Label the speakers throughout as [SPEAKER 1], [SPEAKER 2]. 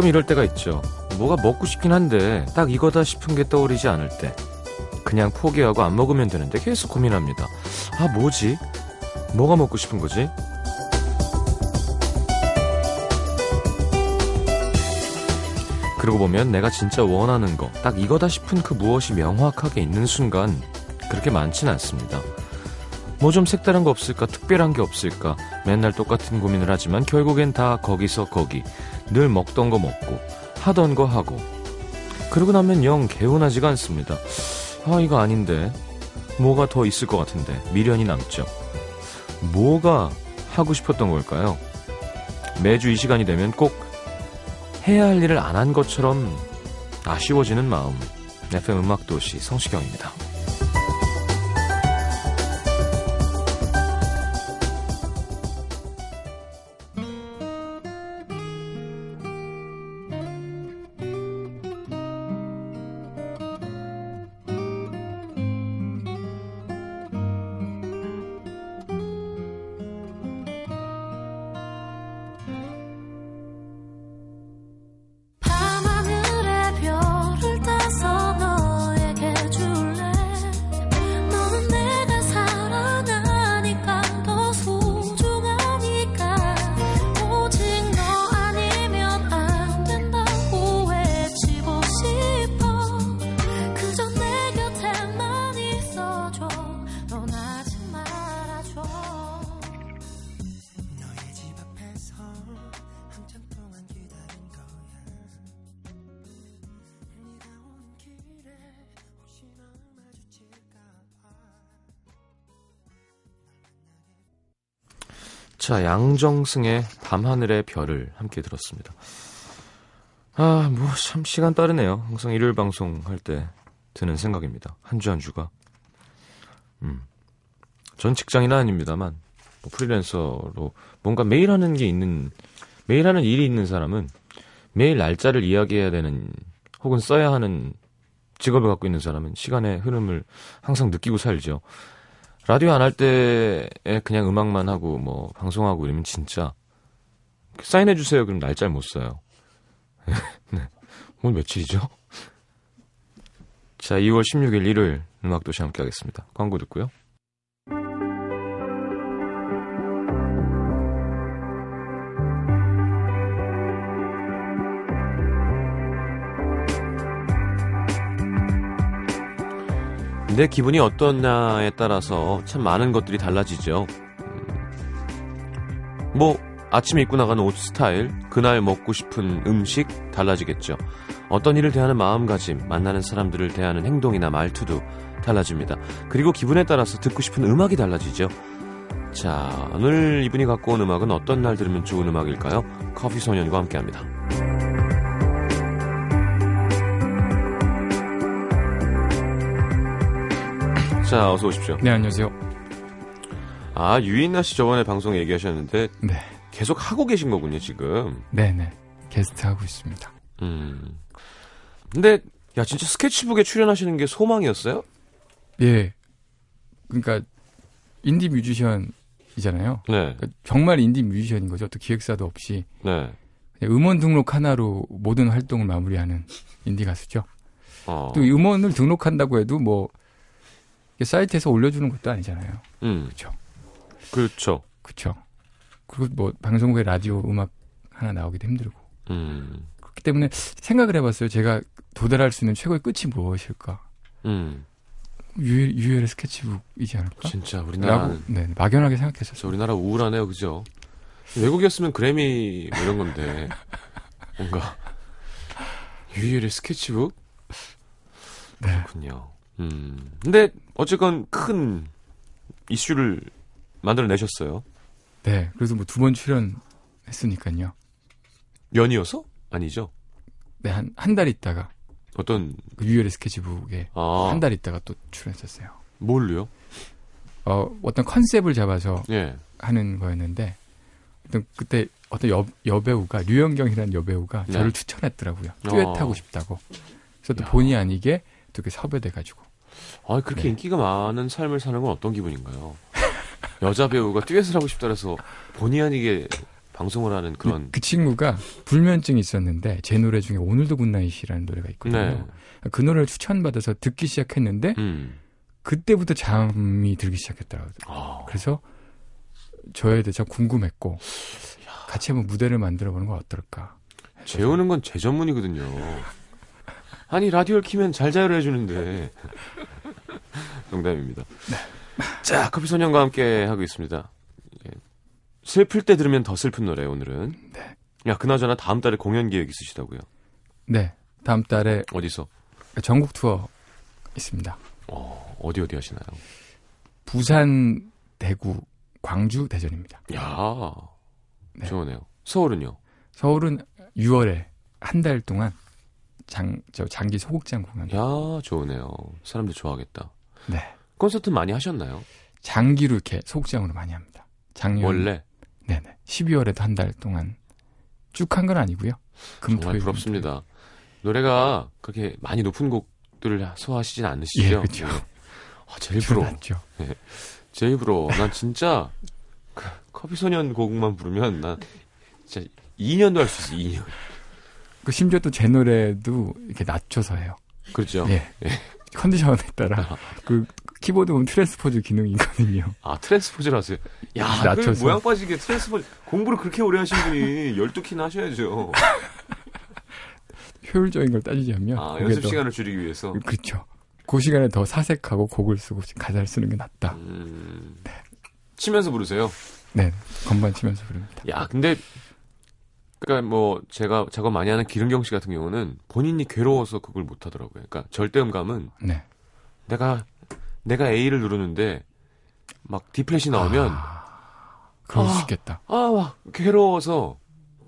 [SPEAKER 1] 가끔 이럴 때가 있죠. 뭐가 먹고 싶긴 한데 딱 이거다 싶은 게 떠오르지 않을 때 그냥 포기하고 안 먹으면 되는데 계속 고민합니다. 아 뭐지? 뭐가 먹고 싶은 거지? 그러고 보면 내가 진짜 원하는 거, 딱 이거다 싶은 그 무엇이 명확하게 있는 순간 그렇게 많진 않습니다. 뭐 좀 색다른 거 없을까, 특별한 게 없을까, 맨날 똑같은 고민을 하지만 결국엔 다 거기서 거기, 늘 먹던 거 먹고, 하던 거 하고, 그러고 나면 영 개운하지가 않습니다. 아, 이거 아닌데. 뭐가 더 있을 것 같은데. 미련이 남죠. 뭐가 하고 싶었던 걸까요? 매주 이 시간이 되면 꼭 해야 할 일을 안 한 것처럼 아쉬워지는 마음. FM 음악도시 성시경입니다. 자, 양정승의 밤하늘의 별을 함께 들었습니다. 아, 뭐, 참, 시간 빠르네요. 항상 일요일 방송 할 때 드는 생각입니다. 한주한 주가. 음. 전 직장인은 아닙니다만, 뭐 프리랜서로 뭔가 매일 하는 게 있는, 매일 하는 일이 있는 사람은 매일 날짜를 이야기해야 되는, 혹은 써야 하는 직업을 갖고 있는 사람은 시간의 흐름을 항상 느끼고 살죠. 라디오 안 할 때에 그냥 음악만 하고 뭐 방송하고 이러면 진짜 사인해 주세요. 그럼 날짜를 못 써요. 네. 오늘 며칠이죠? 자, 2월 16일 일요일 음악 도시 함께 하겠습니다. 광고 듣고요. 내 기분이 어떠냐에 따라서 참 많은 것들이 달라지죠. 음. 뭐 아침에 입고 나가는 옷 스타일, 그날 먹고 싶은 음식 달라지겠죠. 어떤 일을 대하는 마음가짐, 만나는 사람들을 대하는 행동이나 말투도 달라집니다. 그리고 기분에 따라서 듣고 싶은 음악이 달라지죠. 자, 오늘 이분이 갖고 온 음악은 어떤 날 들으면 좋은 음악일까요? 커피 소년과 함께 합니다. 자, 어서 오십시오.
[SPEAKER 2] 네, 안녕하세요.
[SPEAKER 1] 아, 유인나 씨 저번에 방송 얘기하셨는데
[SPEAKER 2] 네.
[SPEAKER 1] 계속 하고 계신 거군요, 지금.
[SPEAKER 2] 네, 네. 게스트 하고 있습니다.
[SPEAKER 1] 음. 근데 야, 진짜 스케치북에 출연하시는 게 소망이었어요?
[SPEAKER 2] 예. 그러니까 인디 뮤지션이잖아요.
[SPEAKER 1] 네.
[SPEAKER 2] 그러니까 정말 인디 뮤지션인 거죠. 또 기획사도 없이
[SPEAKER 1] 네.
[SPEAKER 2] 음원 등록 하나로 모든 활동을 마무리하는 인디 가수죠.
[SPEAKER 1] 어.
[SPEAKER 2] 또 음원을 등록한다고 해도 뭐 사이트에서 올려주는 것도 아니잖아요.
[SPEAKER 1] 음.
[SPEAKER 2] 그렇죠.
[SPEAKER 1] 그렇죠.
[SPEAKER 2] 그렇죠. 그리고 뭐 방송국에 라디오 음악 하나 나오기도 힘들고
[SPEAKER 1] 음.
[SPEAKER 2] 그렇기 때문에 생각을 해봤어요. 제가 도달할 수 있는 최고의 끝이 무엇일까?
[SPEAKER 1] 음.
[SPEAKER 2] 유엘, 유엘의 스케치북이지 않을까?
[SPEAKER 1] 진짜
[SPEAKER 2] 라고
[SPEAKER 1] 우리나라는
[SPEAKER 2] 네, 막연하게
[SPEAKER 1] 저
[SPEAKER 2] 생각했었어요.
[SPEAKER 1] 우리나라 우울하네요, 그죠? 외국이었으면 그래미 뭐 이런 건데 뭔가 유일의 스케치북
[SPEAKER 2] 네.
[SPEAKER 1] 그렇군요. 음. 근데 어쨌건 큰 이슈를 만들어내셨어요.
[SPEAKER 2] 네. 그래서 뭐 두 번 출연했으니까요.
[SPEAKER 1] 연이어서? 아니죠.
[SPEAKER 2] 네, 한, 한 달 있다가
[SPEAKER 1] 어떤
[SPEAKER 2] 그 유엘의 스케치북에
[SPEAKER 1] 아
[SPEAKER 2] 한달 있다가 또 출연했었어요.
[SPEAKER 1] 뭘로요?
[SPEAKER 2] 어, 어떤 컨셉을 잡아서
[SPEAKER 1] 예.
[SPEAKER 2] 하는 거였는데 어떤 그때 어떤 여, 여배우가 류현경이라는 여배우가
[SPEAKER 1] 네.
[SPEAKER 2] 저를 추천했더라고요.
[SPEAKER 1] 어.
[SPEAKER 2] 듀엣하고 싶다고. 그래서 또
[SPEAKER 1] 야.
[SPEAKER 2] 본의 아니게 또 이렇게 섭외돼 가지고.
[SPEAKER 1] 아 그렇게
[SPEAKER 2] 네.
[SPEAKER 1] 인기가 많은 삶을 사는 건 어떤 기분인가요? 여자 배우가 듀엣을 하고 싶다 그래서 본의 아니게 방송을 하는 그런
[SPEAKER 2] 그, 그 친구가 불면증이 있었는데 제 노래 중에 오늘도 Good Night이라는 노래가 있거든요.
[SPEAKER 1] 네.
[SPEAKER 2] 그 노래를 추천받아서 듣기 시작했는데
[SPEAKER 1] 음.
[SPEAKER 2] 그때부터 잠이 들기 시작했더라고요.
[SPEAKER 1] 아,
[SPEAKER 2] 그래서 저에 대해 참 궁금했고 같이 한번 무대를 만들어 보는 건 어떨까.
[SPEAKER 1] 재우는 건 제 전문이거든요. 아니 라디오를 키면 잘 자요를 해주는데 농담입니다. 자 커피 소년과 함께 하고 있습니다. 예. 슬플 때 들으면 더 슬픈 노래 오늘은.
[SPEAKER 2] 네.
[SPEAKER 1] 야 그나저나 다음 달에 공연 계획 있으시다고요?
[SPEAKER 2] 네. 다음 달에
[SPEAKER 1] 어디서?
[SPEAKER 2] 전국 투어 있습니다.
[SPEAKER 1] 어, 어디 어디 하시나요?
[SPEAKER 2] 부산, 대구, 광주, 대전입니다.
[SPEAKER 1] 야
[SPEAKER 2] 네.
[SPEAKER 1] 좋으네요. 서울은요?
[SPEAKER 2] 서울은 6월에 한 달 동안 장, 저 장기 소극장 공연.
[SPEAKER 1] 야 좋으네요. 사람들 좋아하겠다.
[SPEAKER 2] 네.
[SPEAKER 1] 콘서트 많이 하셨나요?
[SPEAKER 2] 장기로 이렇게 소극장으로 많이 합니다. 작년.
[SPEAKER 1] 원래
[SPEAKER 2] 네네. 12월에도 한 달 동안 쭉 한 건 아니고요. 금,
[SPEAKER 1] 정말
[SPEAKER 2] 토일,
[SPEAKER 1] 부럽습니다. 노래가 그렇게 많이 높은 곡들을 소화하시진 않으시죠?
[SPEAKER 2] 예.
[SPEAKER 1] 네. 아, 제일
[SPEAKER 2] 금토일.
[SPEAKER 1] 부러워.
[SPEAKER 2] 맞죠.
[SPEAKER 1] 제일 부러워. 난 진짜 그 커피소년 곡만 부르면 난 진짜 2년도 할 수 있어. 2년.
[SPEAKER 2] 그 심지어 또 제 노래도 이렇게 낮춰서 해요.
[SPEAKER 1] 그렇죠?
[SPEAKER 2] 예. 컨디션에 따라 그 키보드 보면 transpose 기능이 있거든요.
[SPEAKER 1] 아 transpose를 하세요. 야, 그
[SPEAKER 2] 낮춰서.
[SPEAKER 1] 모양 빠지게 transpose 공부를 그렇게 오래 하신 분이 12키나 하셔야죠.
[SPEAKER 2] 효율적인 걸 따지자면
[SPEAKER 1] 아, 연습
[SPEAKER 2] 더-
[SPEAKER 1] 시간을 줄이기 위해서.
[SPEAKER 2] 그렇죠. 그 시간에 더 사색하고 곡을 쓰고 가사를 쓰는 게 낫다.
[SPEAKER 1] 음, 치면서 부르세요.
[SPEAKER 2] 네, 건반 치면서 부릅니다.
[SPEAKER 1] 야, 근데 그러니까 뭐 제가 작업 많이 하는 기른경 씨 같은 경우는 본인이 괴로워서 그걸 못 하더라고요. 그러니까 절대음감은
[SPEAKER 2] 네.
[SPEAKER 1] 내가 내가 A를 누르는데 막 디플랫이 나오면
[SPEAKER 2] 그럴
[SPEAKER 1] 아.
[SPEAKER 2] 수 있겠다.
[SPEAKER 1] 아, 막 괴로워서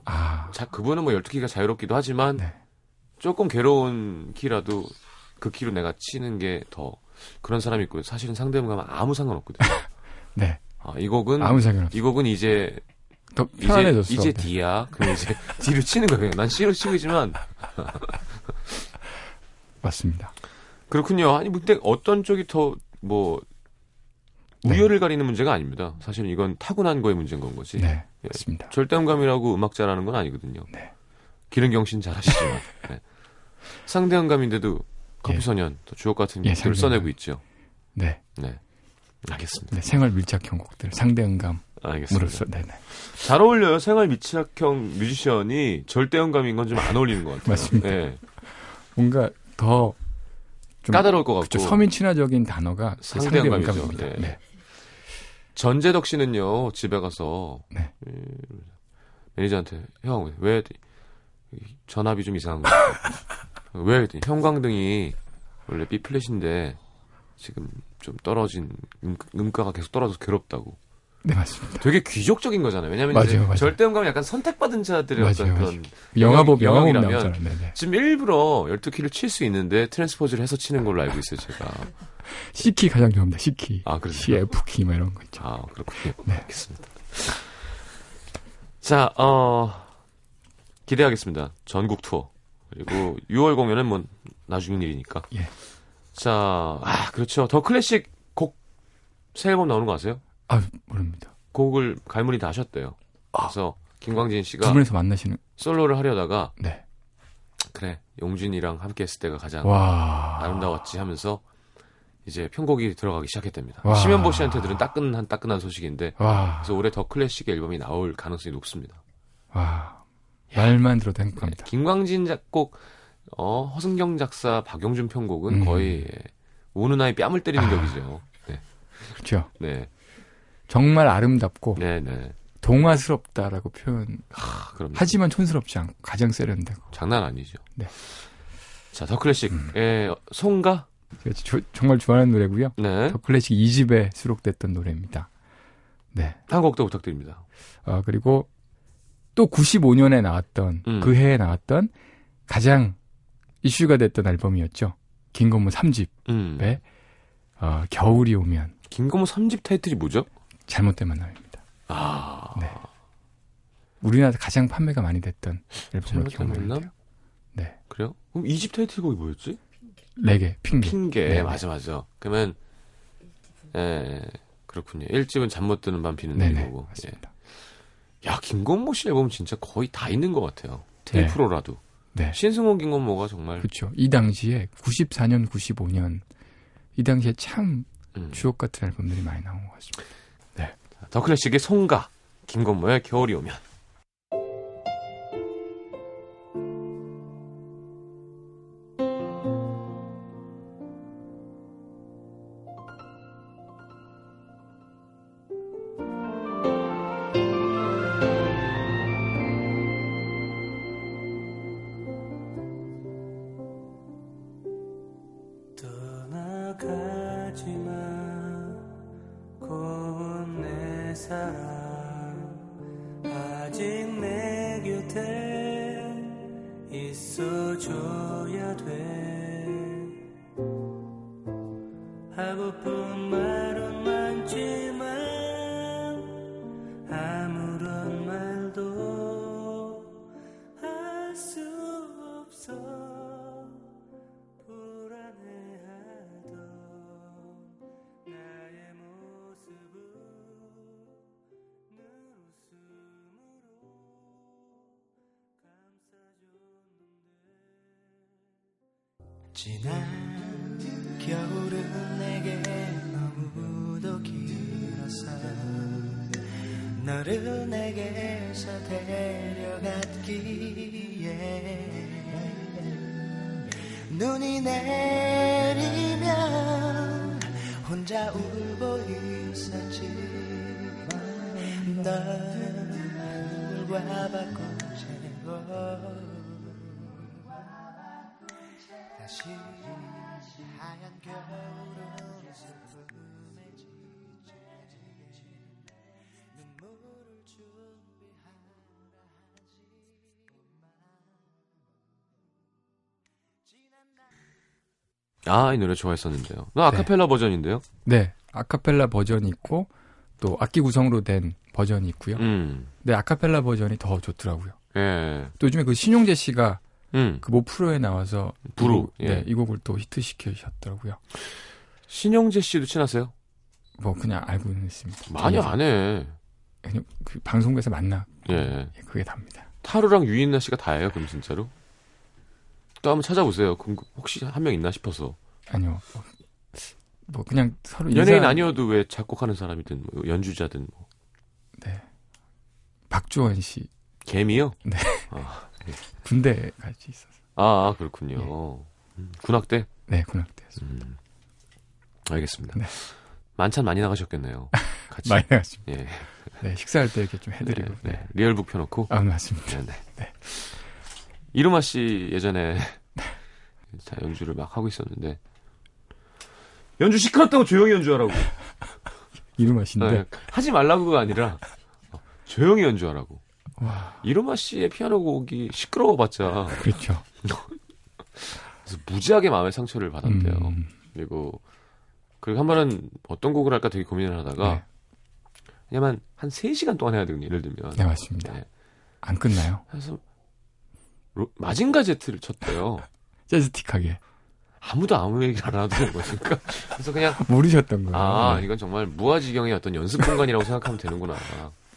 [SPEAKER 2] 아,
[SPEAKER 1] 자 그분은 뭐 12키가 자유롭기도 하지만
[SPEAKER 2] 네.
[SPEAKER 1] 조금 괴로운 키라도 그 키로 내가 치는 게 더 그런 사람이 있고 사실은 상대음감은 아무 상관없거든요.
[SPEAKER 2] 네.
[SPEAKER 1] 아, 이 곡은
[SPEAKER 2] 아무 상관없어요.
[SPEAKER 1] 이 곡은 이제
[SPEAKER 2] 더
[SPEAKER 1] 이제
[SPEAKER 2] 편안해졌어.
[SPEAKER 1] 이제
[SPEAKER 2] 네.
[SPEAKER 1] D야. 그럼 이제 D로 치는 거예요. 난 C로 치고 있지만
[SPEAKER 2] 맞습니다.
[SPEAKER 1] 그렇군요. 아니 근데 어떤 쪽이 더 뭐
[SPEAKER 2] 네.
[SPEAKER 1] 우열을 가리는 문제가 아닙니다. 사실은 이건 타고난 거의 문제인 건 거지.
[SPEAKER 2] 네,
[SPEAKER 1] 예.
[SPEAKER 2] 맞습니다.
[SPEAKER 1] 절대음감이라고 음악 잘하는 건 아니거든요.
[SPEAKER 2] 네.
[SPEAKER 1] 기른경 씨는 잘하시지만 네. 상대음감인데도 커피소년 또 주옥 같은
[SPEAKER 2] 예,
[SPEAKER 1] 곡들을
[SPEAKER 2] 상대음감.
[SPEAKER 1] 써내고 있죠.
[SPEAKER 2] 네,
[SPEAKER 1] 네. 알겠습니다.
[SPEAKER 2] 네, 생활 밀착형 곡들 상대음감으로서,
[SPEAKER 1] 알겠습니다.
[SPEAKER 2] 네, 네,
[SPEAKER 1] 잘 어울려요. 생활 밀착형 뮤지션이 절대음감인 건 좀 안 어울리는 것 같아요.
[SPEAKER 2] 맞습니다.
[SPEAKER 1] 네.
[SPEAKER 2] 뭔가 더좀
[SPEAKER 1] 까다로울 것 같고.
[SPEAKER 2] 그쵸, 서민 친화적인 단어가 그. 상대음감입니다.
[SPEAKER 1] 네.
[SPEAKER 2] 네.
[SPEAKER 1] 전재덕 씨는요 집에 가서
[SPEAKER 2] 네.
[SPEAKER 1] 음, 매니저한테 형 왜 전압이 좀 이상한 거 왜? 그랬더니 형광등이 원래 B 플랫인데 지금 좀 떨어진 음, 음가가 계속 떨어져서 괴롭다고.
[SPEAKER 2] 네, 맞습니다.
[SPEAKER 1] 되게 귀족적인 거잖아요. 왜냐면
[SPEAKER 2] 맞아요,
[SPEAKER 1] 이제
[SPEAKER 2] 맞아요.
[SPEAKER 1] 절대음감이 약간 선택받은 자들의
[SPEAKER 2] 맞아요,
[SPEAKER 1] 어떤. 그런
[SPEAKER 2] 영화법, 나오잖아요. 네, 네.
[SPEAKER 1] 지금 일부러 12 키를 칠 수 있는데 트랜스포즈를 해서 치는 걸로 알고 있어요, 제가.
[SPEAKER 2] C키 가장 좋아합니다. C키.
[SPEAKER 1] 아, 그러세요?
[SPEAKER 2] C, F키 뭐 이런 거 있죠.
[SPEAKER 1] 아, 그렇군요.
[SPEAKER 2] 네.
[SPEAKER 1] 알겠습니다. 자, 어, 기대하겠습니다. 전국 투어. 그리고 6월 공연은 뭐 나중인 일이니까.
[SPEAKER 2] 예.
[SPEAKER 1] 자, 아, 그렇죠. 더 클래식 곡 새 앨범 나오는 거 아세요?
[SPEAKER 2] 아, 모릅니다.
[SPEAKER 1] 곡을 갈무리 다 하셨대요. 그래서 김광진
[SPEAKER 2] 두
[SPEAKER 1] 씨가
[SPEAKER 2] 분에서 만나시는
[SPEAKER 1] 솔로를 하려다가
[SPEAKER 2] 네.
[SPEAKER 1] 그래 용준이랑 함께 했을 때가 가장
[SPEAKER 2] 와.
[SPEAKER 1] 아름다웠지 하면서 이제 편곡이 들어가기 시작했답니다.
[SPEAKER 2] 와.
[SPEAKER 1] 심현보 씨한테 들은 따끈한 따끈한 소식인데
[SPEAKER 2] 와.
[SPEAKER 1] 그래서 올해 더 클래식 앨범이 나올 가능성이 높습니다.
[SPEAKER 2] 와. 말만 들어도 행복합니다.
[SPEAKER 1] 김광진 작곡, 어, 허승경 작사, 박용준 편곡은
[SPEAKER 2] 음.
[SPEAKER 1] 거의 우는 아이 뺨을 때리는
[SPEAKER 2] 아.
[SPEAKER 1] 격이죠. 네,
[SPEAKER 2] 그렇죠.
[SPEAKER 1] 네,
[SPEAKER 2] 정말 아름답고
[SPEAKER 1] 네, 네.
[SPEAKER 2] 동화스럽다라고 표현.
[SPEAKER 1] 아, 그럼
[SPEAKER 2] 하지만 촌스럽지 않고 가장 세련되고.
[SPEAKER 1] 장난 아니죠.
[SPEAKER 2] 네.
[SPEAKER 1] 자, 더 클래식,
[SPEAKER 2] 음.
[SPEAKER 1] 의 송가,
[SPEAKER 2] 제가 조- 정말 좋아하는 노래고요.
[SPEAKER 1] 네,
[SPEAKER 2] 더 클래식 2집에 수록됐던 노래입니다. 네.
[SPEAKER 1] 한 곡 더 부탁드립니다.
[SPEAKER 2] 아, 그리고 또 95년에 나왔던
[SPEAKER 1] 음.
[SPEAKER 2] 그 해에 나왔던 가장 이슈가 됐던 앨범이었죠. 김건모 3집
[SPEAKER 1] 음.
[SPEAKER 2] 네. 어, 겨울이 오면
[SPEAKER 1] 김건모 3집 타이틀이 뭐죠?
[SPEAKER 2] 잘못된 만남입니다.
[SPEAKER 1] 아,
[SPEAKER 2] 네. 우리나라에서 가장 판매가 많이 됐던
[SPEAKER 1] 만남?
[SPEAKER 2] 기억나는데요. 네.
[SPEAKER 1] 그래요? 그럼 2집 타이틀곡이 뭐였지?
[SPEAKER 2] 레게, 핑계.
[SPEAKER 1] 핑계.
[SPEAKER 2] 네,
[SPEAKER 1] 맞아, 맞아. 그러면, 예, 그렇군요. 1집은 잠 못 드는 밤 비는
[SPEAKER 2] 네네.
[SPEAKER 1] 내리고. 예.
[SPEAKER 2] 맞습니다.
[SPEAKER 1] 야, 김건모 씨 앨범 진짜 거의 다 있는 것 같아요.
[SPEAKER 2] 네.
[SPEAKER 1] 1%라도.
[SPEAKER 2] 네.
[SPEAKER 1] 신승원, 김건모가 정말
[SPEAKER 2] 그렇죠. 이 당시에 94년, 95년 이 당시에 참
[SPEAKER 1] 음.
[SPEAKER 2] 주옥 같은 앨범들이 많이 나온 것 같습니다.
[SPEAKER 1] 더 클래식의 송가, 김건모의 겨울이 오면.
[SPEAKER 3] 지난 겨울은 내게 너무도 길었어. 너를 내게서 데려갔기에 눈이 내리면 혼자 울고 있었지 널과 바꾼 채로 다시 하얀 겨울은 슬픔에 지쳐 눈물을 준비하라 하지만
[SPEAKER 1] 아, 이 노래 좋아했었는데요. 너 아카펠라 버전인데요?
[SPEAKER 2] 네. 아카펠라 버전이 있고 또 악기 구성으로 된 버전이 있고요.
[SPEAKER 1] 음.
[SPEAKER 2] 근데 아카펠라 버전이 더 좋더라고요.
[SPEAKER 1] 예.
[SPEAKER 2] 또 요즘에 그 신용재 씨가
[SPEAKER 1] 음.
[SPEAKER 2] 그모 프로에 나와서
[SPEAKER 1] 부루,
[SPEAKER 2] 이 곡,
[SPEAKER 1] 예.
[SPEAKER 2] 네, 이 곡을 또 히트시키셨더라고요.
[SPEAKER 1] 신영재 씨도 친하세요?
[SPEAKER 2] 뭐 그냥 알고는 있습니다.
[SPEAKER 1] 많이 안 해.
[SPEAKER 2] 그냥 그 방송국에서 만나
[SPEAKER 1] 예.
[SPEAKER 2] 예, 그게 답니다.
[SPEAKER 1] 타루랑 유인나 씨가 다예요, 그럼 진짜로? 또 한번 찾아보세요. 그럼 혹시 한 명 있나 싶어서.
[SPEAKER 2] 아니요. 뭐, 뭐 그냥 서로
[SPEAKER 1] 연예인
[SPEAKER 2] 인사-
[SPEAKER 1] 아니어도 왜 작곡하는 사람이든 뭐 연주자든 뭐.
[SPEAKER 2] 네. 박주원 씨
[SPEAKER 1] 개미요?
[SPEAKER 2] 네.
[SPEAKER 1] 아,
[SPEAKER 2] 군대 같이 있어서.
[SPEAKER 1] 아, 아, 그렇군요. 음, 군악대?
[SPEAKER 2] 네, 군악대에서.
[SPEAKER 1] 음. 알겠습니다.
[SPEAKER 2] 네.
[SPEAKER 1] 만찬 많이 나가셨겠네요. 같이.
[SPEAKER 2] 많이 나갔습니다.
[SPEAKER 1] 예.
[SPEAKER 2] 네, 식사할 때 이렇게 좀 해드리고.
[SPEAKER 1] 네,
[SPEAKER 2] 네.
[SPEAKER 1] 네. 리얼북 펴놓고.
[SPEAKER 2] 아, 맞습니다.
[SPEAKER 1] 네, 네.
[SPEAKER 2] 네.
[SPEAKER 1] 이루마 씨 예전에 자, 연주를 막 하고 있었는데 연주 시끄럽다고 조용히 연주하라고.
[SPEAKER 2] 이름하신데.
[SPEAKER 1] 네, 하지 말라고가 아니라 어, 조용히 연주하라고.
[SPEAKER 2] 와,
[SPEAKER 1] 이루마 씨의 피아노 곡이 시끄러워봤자
[SPEAKER 2] 그렇죠.
[SPEAKER 1] 그래서 무지하게 마음의 상처를 받았대요.
[SPEAKER 2] 음,
[SPEAKER 1] 그리고 그리고 한 번은 어떤 곡을 할까 되게 고민을 하다가
[SPEAKER 2] 네.
[SPEAKER 1] 왜냐면 한 3시간 동안 해야 되거든요. 예를 들면.
[SPEAKER 2] 네, 맞습니다.
[SPEAKER 1] 네.
[SPEAKER 2] 안 끝나요?
[SPEAKER 1] 그래서 로- 마징가 제트를 쳤대요.
[SPEAKER 2] 재즈틱하게.
[SPEAKER 1] 아무도 아무 얘기를 안 하더라고요. 그러니까 그래서 그냥
[SPEAKER 2] 모르셨던 거예요.
[SPEAKER 1] 아
[SPEAKER 2] 네.
[SPEAKER 1] 이건 정말 무아지경의 어떤 연습 공간이라고 생각하면 되는구나.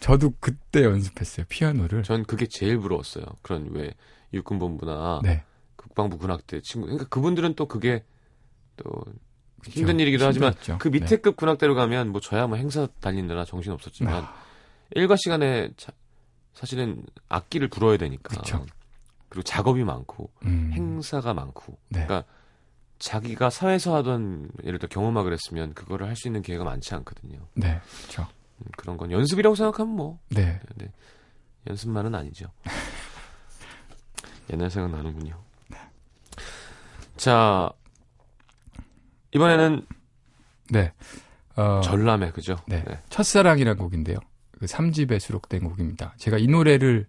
[SPEAKER 2] 저도 그때 연습했어요. 피아노를.
[SPEAKER 1] 전 그게 제일 부러웠어요. 그런 왜 육군본부나
[SPEAKER 2] 네.
[SPEAKER 1] 국방부 군악 대 친구. 그러니까 그분들은 또 그게 또
[SPEAKER 2] 그쵸.
[SPEAKER 1] 힘든 일이기도 하지만
[SPEAKER 2] 힘들었죠.
[SPEAKER 1] 그 밑에 급 군악대로 가면 뭐 저야 뭐 행사 다니느라 정신 없었지만
[SPEAKER 2] 아.
[SPEAKER 1] 일과 시간에 자- 사실은 악기를 불어야 되니까
[SPEAKER 2] 그쵸.
[SPEAKER 1] 그리고 작업이 많고
[SPEAKER 2] 네. 음,
[SPEAKER 1] 행사가 많고
[SPEAKER 2] 네.
[SPEAKER 1] 그러니까 자기가 사회에서 하던 예를 들어 경험학을 했으면 그거를 할 수 있는 기회가 많지 않거든요.
[SPEAKER 2] 네, 그렇죠.
[SPEAKER 1] 음, 그런 건 연습이라고 생각하면 뭐
[SPEAKER 2] 네.
[SPEAKER 1] 네, 연습만은 아니죠. 옛날 생각 나는군요. 자 이번에는
[SPEAKER 2] 네. 어,
[SPEAKER 1] 전람회 그죠?
[SPEAKER 2] 네. 첫사랑이라는 곡인데요. 그 3집에 수록된 곡입니다. 제가 이 노래를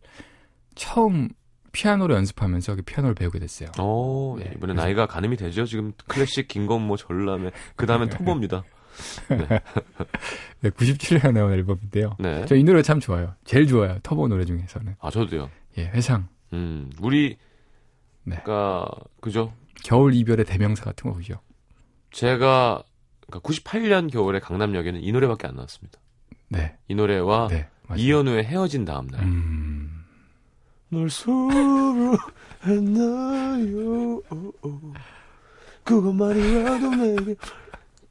[SPEAKER 2] 처음 피아노로 연습하면서 그 피아노를 배우게 됐어요.
[SPEAKER 1] 오,
[SPEAKER 2] 네,
[SPEAKER 1] 이번에
[SPEAKER 2] 그래서-
[SPEAKER 1] 나이가 가늠이 되죠. 지금 클래식 김건모 전람회 그 다음엔 터보입니다.
[SPEAKER 2] 네, 97년에 나온 앨범인데요.
[SPEAKER 1] 네.
[SPEAKER 2] 저 이 노래 참 좋아요. 제일 좋아요. 터보 노래 중에서는.
[SPEAKER 1] 아 저도요.
[SPEAKER 2] 예, 회상.
[SPEAKER 1] 음 우리
[SPEAKER 2] 네.
[SPEAKER 1] 그러니까 그죠?
[SPEAKER 2] 겨울 이별의 대명사 같은 거죠.
[SPEAKER 1] 제가 그러니까 98년 겨울에 강남역에는 이 노래밖에 안 나왔습니다.
[SPEAKER 2] 네.
[SPEAKER 1] 이 노래와
[SPEAKER 2] 네.
[SPEAKER 1] 이현우의 헤어진 다음 날.
[SPEAKER 2] 음,
[SPEAKER 1] 널 사랑했나요? 그것만이라도 내게.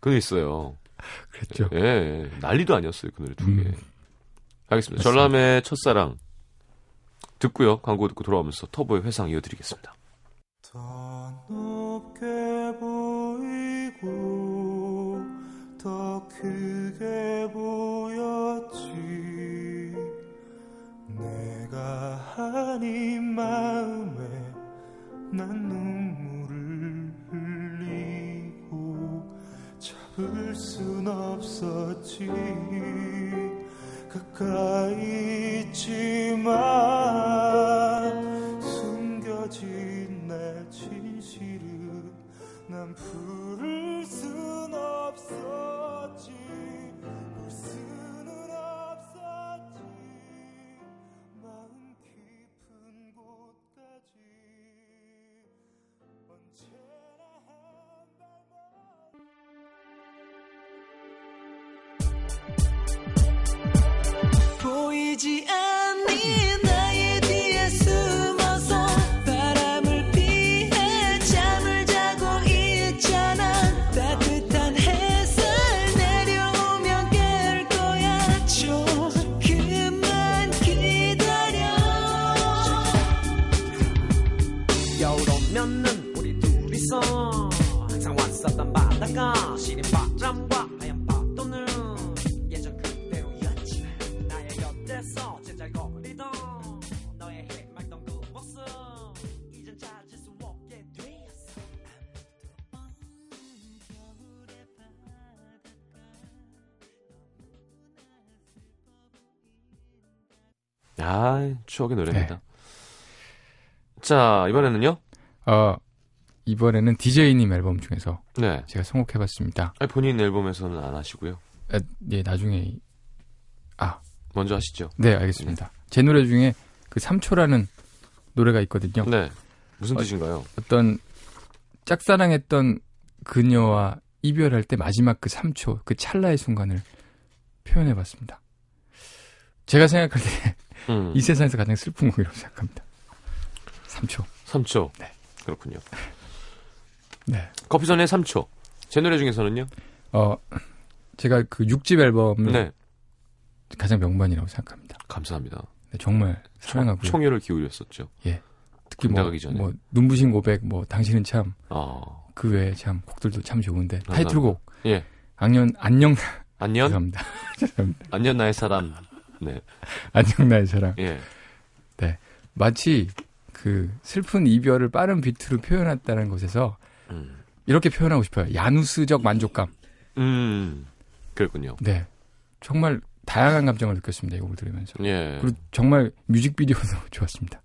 [SPEAKER 1] 그거 있어요.
[SPEAKER 2] 그랬죠.
[SPEAKER 1] 예, 예. 난리도 아니었어요. 그 노래 두 개.
[SPEAKER 2] 음.
[SPEAKER 1] 알겠습니다. 전람의 첫사랑 듣고요. 광고 듣고 돌아오면서 터보의 회상 이어드리겠습니다.
[SPEAKER 4] 더 높게 보이고 더 크게 보였지 내가 아닌 마음에 난 눈 순 없었지. 가까이 있지만 숨겨진 내 진실은 난 부 아,
[SPEAKER 1] 추억의 노래입니다.
[SPEAKER 2] 네.
[SPEAKER 1] 자, 이번에는요?
[SPEAKER 2] 어, 이번에는 DJ님 앨범 중에서
[SPEAKER 1] 네.
[SPEAKER 2] 제가 선곡해봤습니다.
[SPEAKER 1] 아니, 본인 앨범에서는 안 하시고요.
[SPEAKER 2] 아, 예, 나중에
[SPEAKER 1] 먼저 하시죠.
[SPEAKER 2] 네 알겠습니다. 제 노래 중에 그 3초라는 노래가 있거든요.
[SPEAKER 1] 네. 무슨
[SPEAKER 2] 어,
[SPEAKER 1] 뜻인가요?
[SPEAKER 2] 어 떤 짝사랑했던 그녀와 이별할 때 마지막 그 3초, 그 찰나의 순간을 표현해봤습니다. 제가 생각할 때 이
[SPEAKER 1] 음,
[SPEAKER 2] 세상에서 가장 슬픈 곡이라고 생각합니다. 3초.
[SPEAKER 1] 3초.
[SPEAKER 2] 네.
[SPEAKER 1] 그렇군요.
[SPEAKER 2] 네.
[SPEAKER 1] 커피선의 3초. 제 노래 중에서는요?
[SPEAKER 2] 어, 제가 그 6집 앨범을
[SPEAKER 1] 네.
[SPEAKER 2] 가장 명반이라고 생각합니다.
[SPEAKER 1] 감사합니다.
[SPEAKER 2] 네, 정말 사랑하고요.
[SPEAKER 1] 총열을 기울였었죠.
[SPEAKER 2] 특히
[SPEAKER 1] 군대
[SPEAKER 2] 뭐. 뭐 눈부신 고백, 뭐 당신은 참그
[SPEAKER 1] 어,
[SPEAKER 2] 외에 참 곡들도 참 좋은데
[SPEAKER 1] 감사합니다.
[SPEAKER 2] 타이틀곡
[SPEAKER 1] 예.
[SPEAKER 2] 악년 안녕
[SPEAKER 1] 안녕?
[SPEAKER 2] 죄송합니다. 죄송합니다.
[SPEAKER 1] 안녕, 나의 사람. 네.
[SPEAKER 2] 안녕 나의 사랑.
[SPEAKER 1] 예.
[SPEAKER 2] 마치 그 슬픈 이별을 빠른 비트로 표현했다는 것에서
[SPEAKER 1] 음.
[SPEAKER 2] 이렇게 표현하고 싶어요. 야누스적 만족감.
[SPEAKER 1] 음. 그랬군요.
[SPEAKER 2] 네. 정말 다양한 감정을 느꼈습니다. 이 곡을 들으면서.
[SPEAKER 1] 예.
[SPEAKER 2] 그리고 정말 뮤직비디오도 좋았습니다.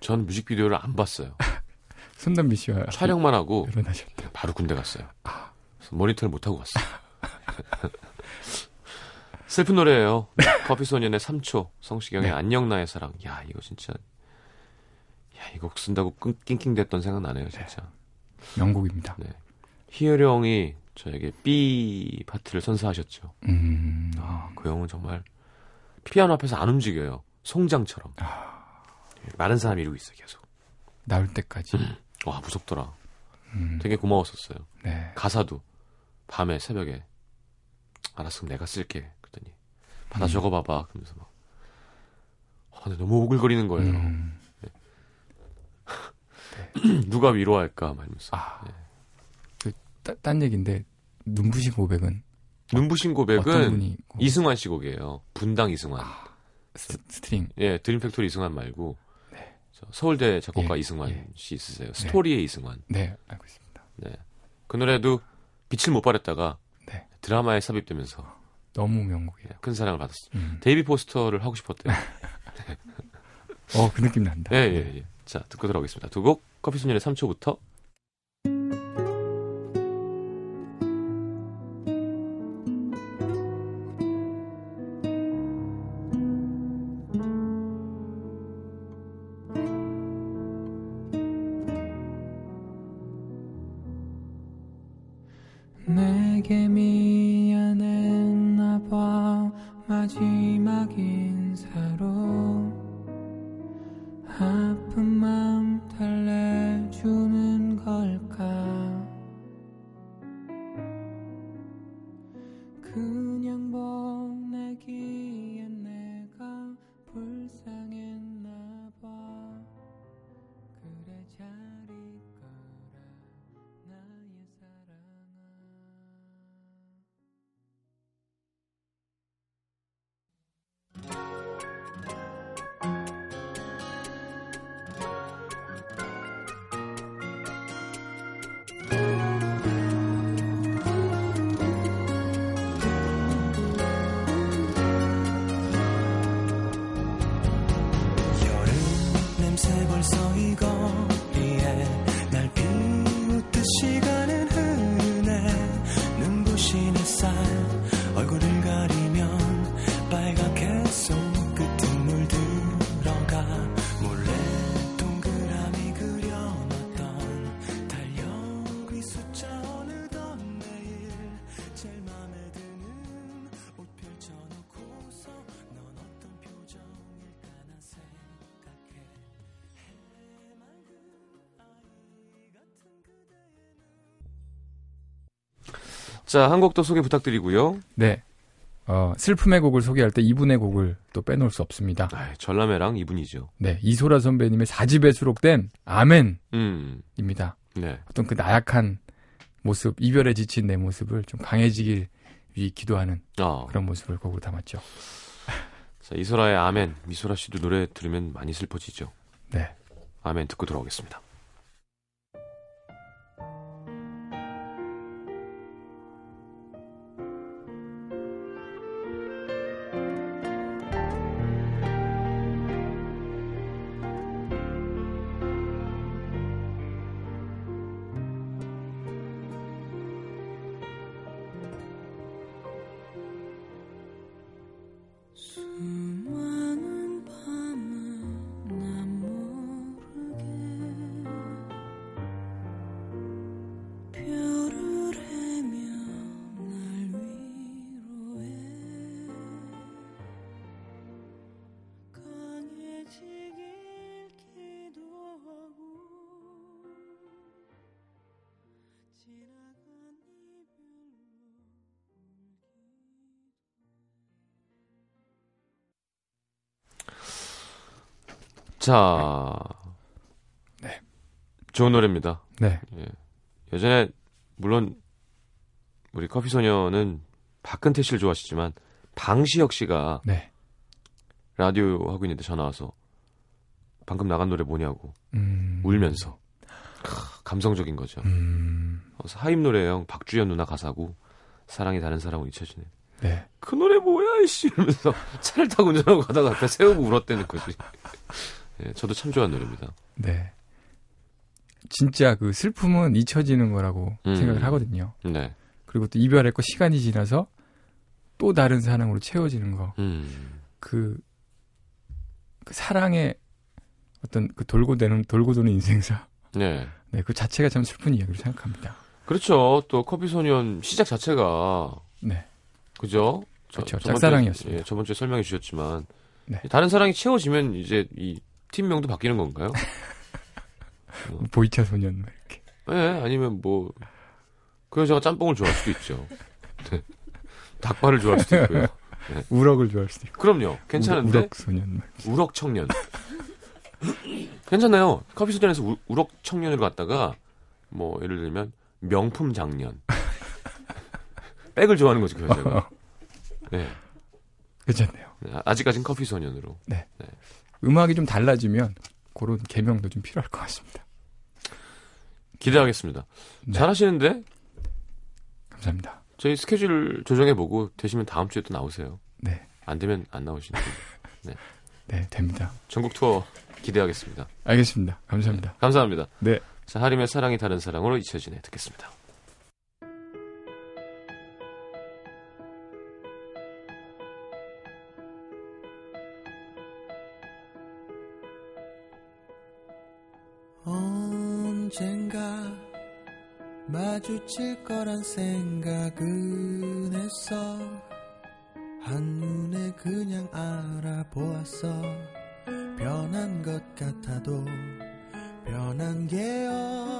[SPEAKER 1] 전 뮤직비디오를 안 봤어요.
[SPEAKER 2] 손담비 씨와
[SPEAKER 1] 촬영만 하고
[SPEAKER 2] 결혼하셨다.
[SPEAKER 1] 바로 군대 갔어요. 그래서 모니터를 못 하고 갔어요. 슬픈 노래예요. 커피소년의 3초, 성시경의
[SPEAKER 2] 네.
[SPEAKER 1] 안녕 나의 사랑. 야 이거 진짜, 야 이거 곡 쓴다고 끙- 낑낑댔던 생각 나네요, 진짜.
[SPEAKER 2] 명곡입니다.
[SPEAKER 1] 희열형이 저에게 B 파트를 선사하셨죠.
[SPEAKER 2] 음.
[SPEAKER 1] 아, 그 형은 정말 피아노 앞에서 안 움직여요. 송장처럼. 마른 사람 이루고 있어 계속.
[SPEAKER 2] 나올 때까지.
[SPEAKER 1] 와 무섭더라.
[SPEAKER 2] 음.
[SPEAKER 1] 되게 고마웠었어요.
[SPEAKER 2] 네.
[SPEAKER 1] 가사도 밤에 새벽에 그럼 내가 쓸게 받아
[SPEAKER 2] 음.
[SPEAKER 1] 적어봐봐 그러면서 막 아, 근데 너무 오글거리는 거예요
[SPEAKER 2] 음.
[SPEAKER 1] 누가 위로할까 말면서
[SPEAKER 2] 아. 그, 따, 딴 얘기인데, 눈부신 고백은
[SPEAKER 1] 눈부신 고백은
[SPEAKER 2] 분이 고-
[SPEAKER 1] 이승환 씨 곡이에요 분당 이승환
[SPEAKER 2] 스, string.
[SPEAKER 1] 예 드림팩토리 이승환 말고
[SPEAKER 2] 네.
[SPEAKER 1] 저 서울대 작곡가
[SPEAKER 2] 예,
[SPEAKER 1] 이승환
[SPEAKER 2] 예.
[SPEAKER 1] 씨 있으세요 스토리의 이승환
[SPEAKER 2] 네, 알고 있습니다.
[SPEAKER 1] 네. 그 노래도 빛을 못 발했다가
[SPEAKER 2] 네.
[SPEAKER 1] 드라마에 삽입되면서
[SPEAKER 2] 너무 명곡이에요.
[SPEAKER 1] 큰 사랑을 받았어요
[SPEAKER 2] 음.
[SPEAKER 1] 데이비드 포스터를 하고 싶었대요
[SPEAKER 2] 어, 그 느낌 난다.
[SPEAKER 1] 예, 예, 예. 자, 듣고 들어가겠습니다. 두 곡, 커피 소년의 3초부터.
[SPEAKER 4] 내게 미
[SPEAKER 3] 자,
[SPEAKER 1] 한 곡 더 소개 부탁드리고요.
[SPEAKER 2] 네. 어, 슬픔의 곡을 소개할 때 이분의 곡을 또 빼놓을 수 없습니다.
[SPEAKER 1] 아, 전람회랑 이분이죠.
[SPEAKER 2] 네. 이소라 선배님의 4집에 수록된 아멘입니다.
[SPEAKER 1] 음, 네.
[SPEAKER 2] 어떤 그 나약한 모습, 이별에 지친 내 모습을 좀 강해지길 위 기도하는
[SPEAKER 1] 아,
[SPEAKER 2] 그런 모습을 곡으로 담았죠.
[SPEAKER 1] 자, 이소라의 아멘. 미소라 씨도 노래 들으면 많이 슬퍼지죠.
[SPEAKER 2] 네.
[SPEAKER 1] 아멘 듣고 돌아오겠습니다. 자,
[SPEAKER 2] 네.
[SPEAKER 1] 좋은 노래입니다.
[SPEAKER 2] 네.
[SPEAKER 1] 예. 예전에 물론 우리 커피 소녀는 박근태 씨를 좋아하시지만 방시혁 씨가
[SPEAKER 2] 네.
[SPEAKER 1] 라디오 하고 있는데 전화 와서 방금 나간 노래 뭐냐고
[SPEAKER 2] 음.
[SPEAKER 1] 울면서 크, 감성적인 거죠.
[SPEAKER 2] 음.
[SPEAKER 1] 하임 노래형 박주연 누나 가사고 사랑이 다른 사람을 잊혀지네.
[SPEAKER 2] 네.
[SPEAKER 1] 그 노래 뭐야 이씨 이러면서 차를 타고 운전하고 가다가 앞에 세우고 울었다는 거지. 예, 저도 참 좋아하는 노래입니다.
[SPEAKER 2] 네. 진짜 그 슬픔은 잊혀지는 거라고
[SPEAKER 1] 음.
[SPEAKER 2] 생각을 하거든요.
[SPEAKER 1] 네.
[SPEAKER 2] 그리고 또 이별했고 시간이 지나서 또 다른 사랑으로 채워지는 거.
[SPEAKER 1] 음.
[SPEAKER 2] 그, 그 사랑의 어떤 그 돌고 되는 돌고 도는 인생사.
[SPEAKER 1] 네.
[SPEAKER 2] 네, 그 자체가 참 슬픈 이야기로 생각합니다.
[SPEAKER 1] 그렇죠. 또 커피 소년 시작 자체가
[SPEAKER 2] 네.
[SPEAKER 1] 그죠?
[SPEAKER 2] 그렇죠.
[SPEAKER 1] 저번
[SPEAKER 2] 짝사랑이었습니다.
[SPEAKER 1] 주에, 예, 저번 주에 설명해 주셨지만
[SPEAKER 2] 네.
[SPEAKER 1] 다른 사랑이 채워지면 이제 이 팀명도 바뀌는 건가요?
[SPEAKER 2] 뭐 보이차 소년 막 이렇게.
[SPEAKER 1] 예, 아니면 뭐, 그 여자가 짬뽕을 좋아할 수도 있죠. 네. 닭발을 좋아할 수도 있고요.
[SPEAKER 2] 우럭을 좋아할 수도 있고.
[SPEAKER 1] 그럼요. 괜찮은데?
[SPEAKER 2] 우럭 소년.
[SPEAKER 1] 우럭 청년. 괜찮아요. 커피 소전에서 우, 우럭 청년으로 갔다가, 뭐, 예를 들면, 명품 장년. 백을 좋아하는 거지, 그 여자가. 네.
[SPEAKER 2] 괜찮네요.
[SPEAKER 1] 아- 아직까진 커피 소년으로.
[SPEAKER 2] 음악이 좀 달라지면 그런 개명도 좀 필요할 것 같습니다.
[SPEAKER 1] 기대하겠습니다.
[SPEAKER 2] 네.
[SPEAKER 1] 잘하시는데?
[SPEAKER 2] 감사합니다.
[SPEAKER 1] 저희 스케줄 조정해보고, 되시면 다음 주에 또 나오세요.
[SPEAKER 2] 네.
[SPEAKER 1] 안 되면 안 나오시는 분.
[SPEAKER 2] 네, 됩니다.
[SPEAKER 1] 전국 투어 기대하겠습니다.
[SPEAKER 2] 알겠습니다. 감사합니다.
[SPEAKER 1] 감사합니다.
[SPEAKER 2] 네.
[SPEAKER 1] 자, 하림의 사랑이 다른 사랑으로 잊혀지네 듣겠습니다.
[SPEAKER 3] 언젠가 마주칠 거란 생각은 했어. 한눈에 그냥 알아보았어. 변한 것 같아도 변한 게없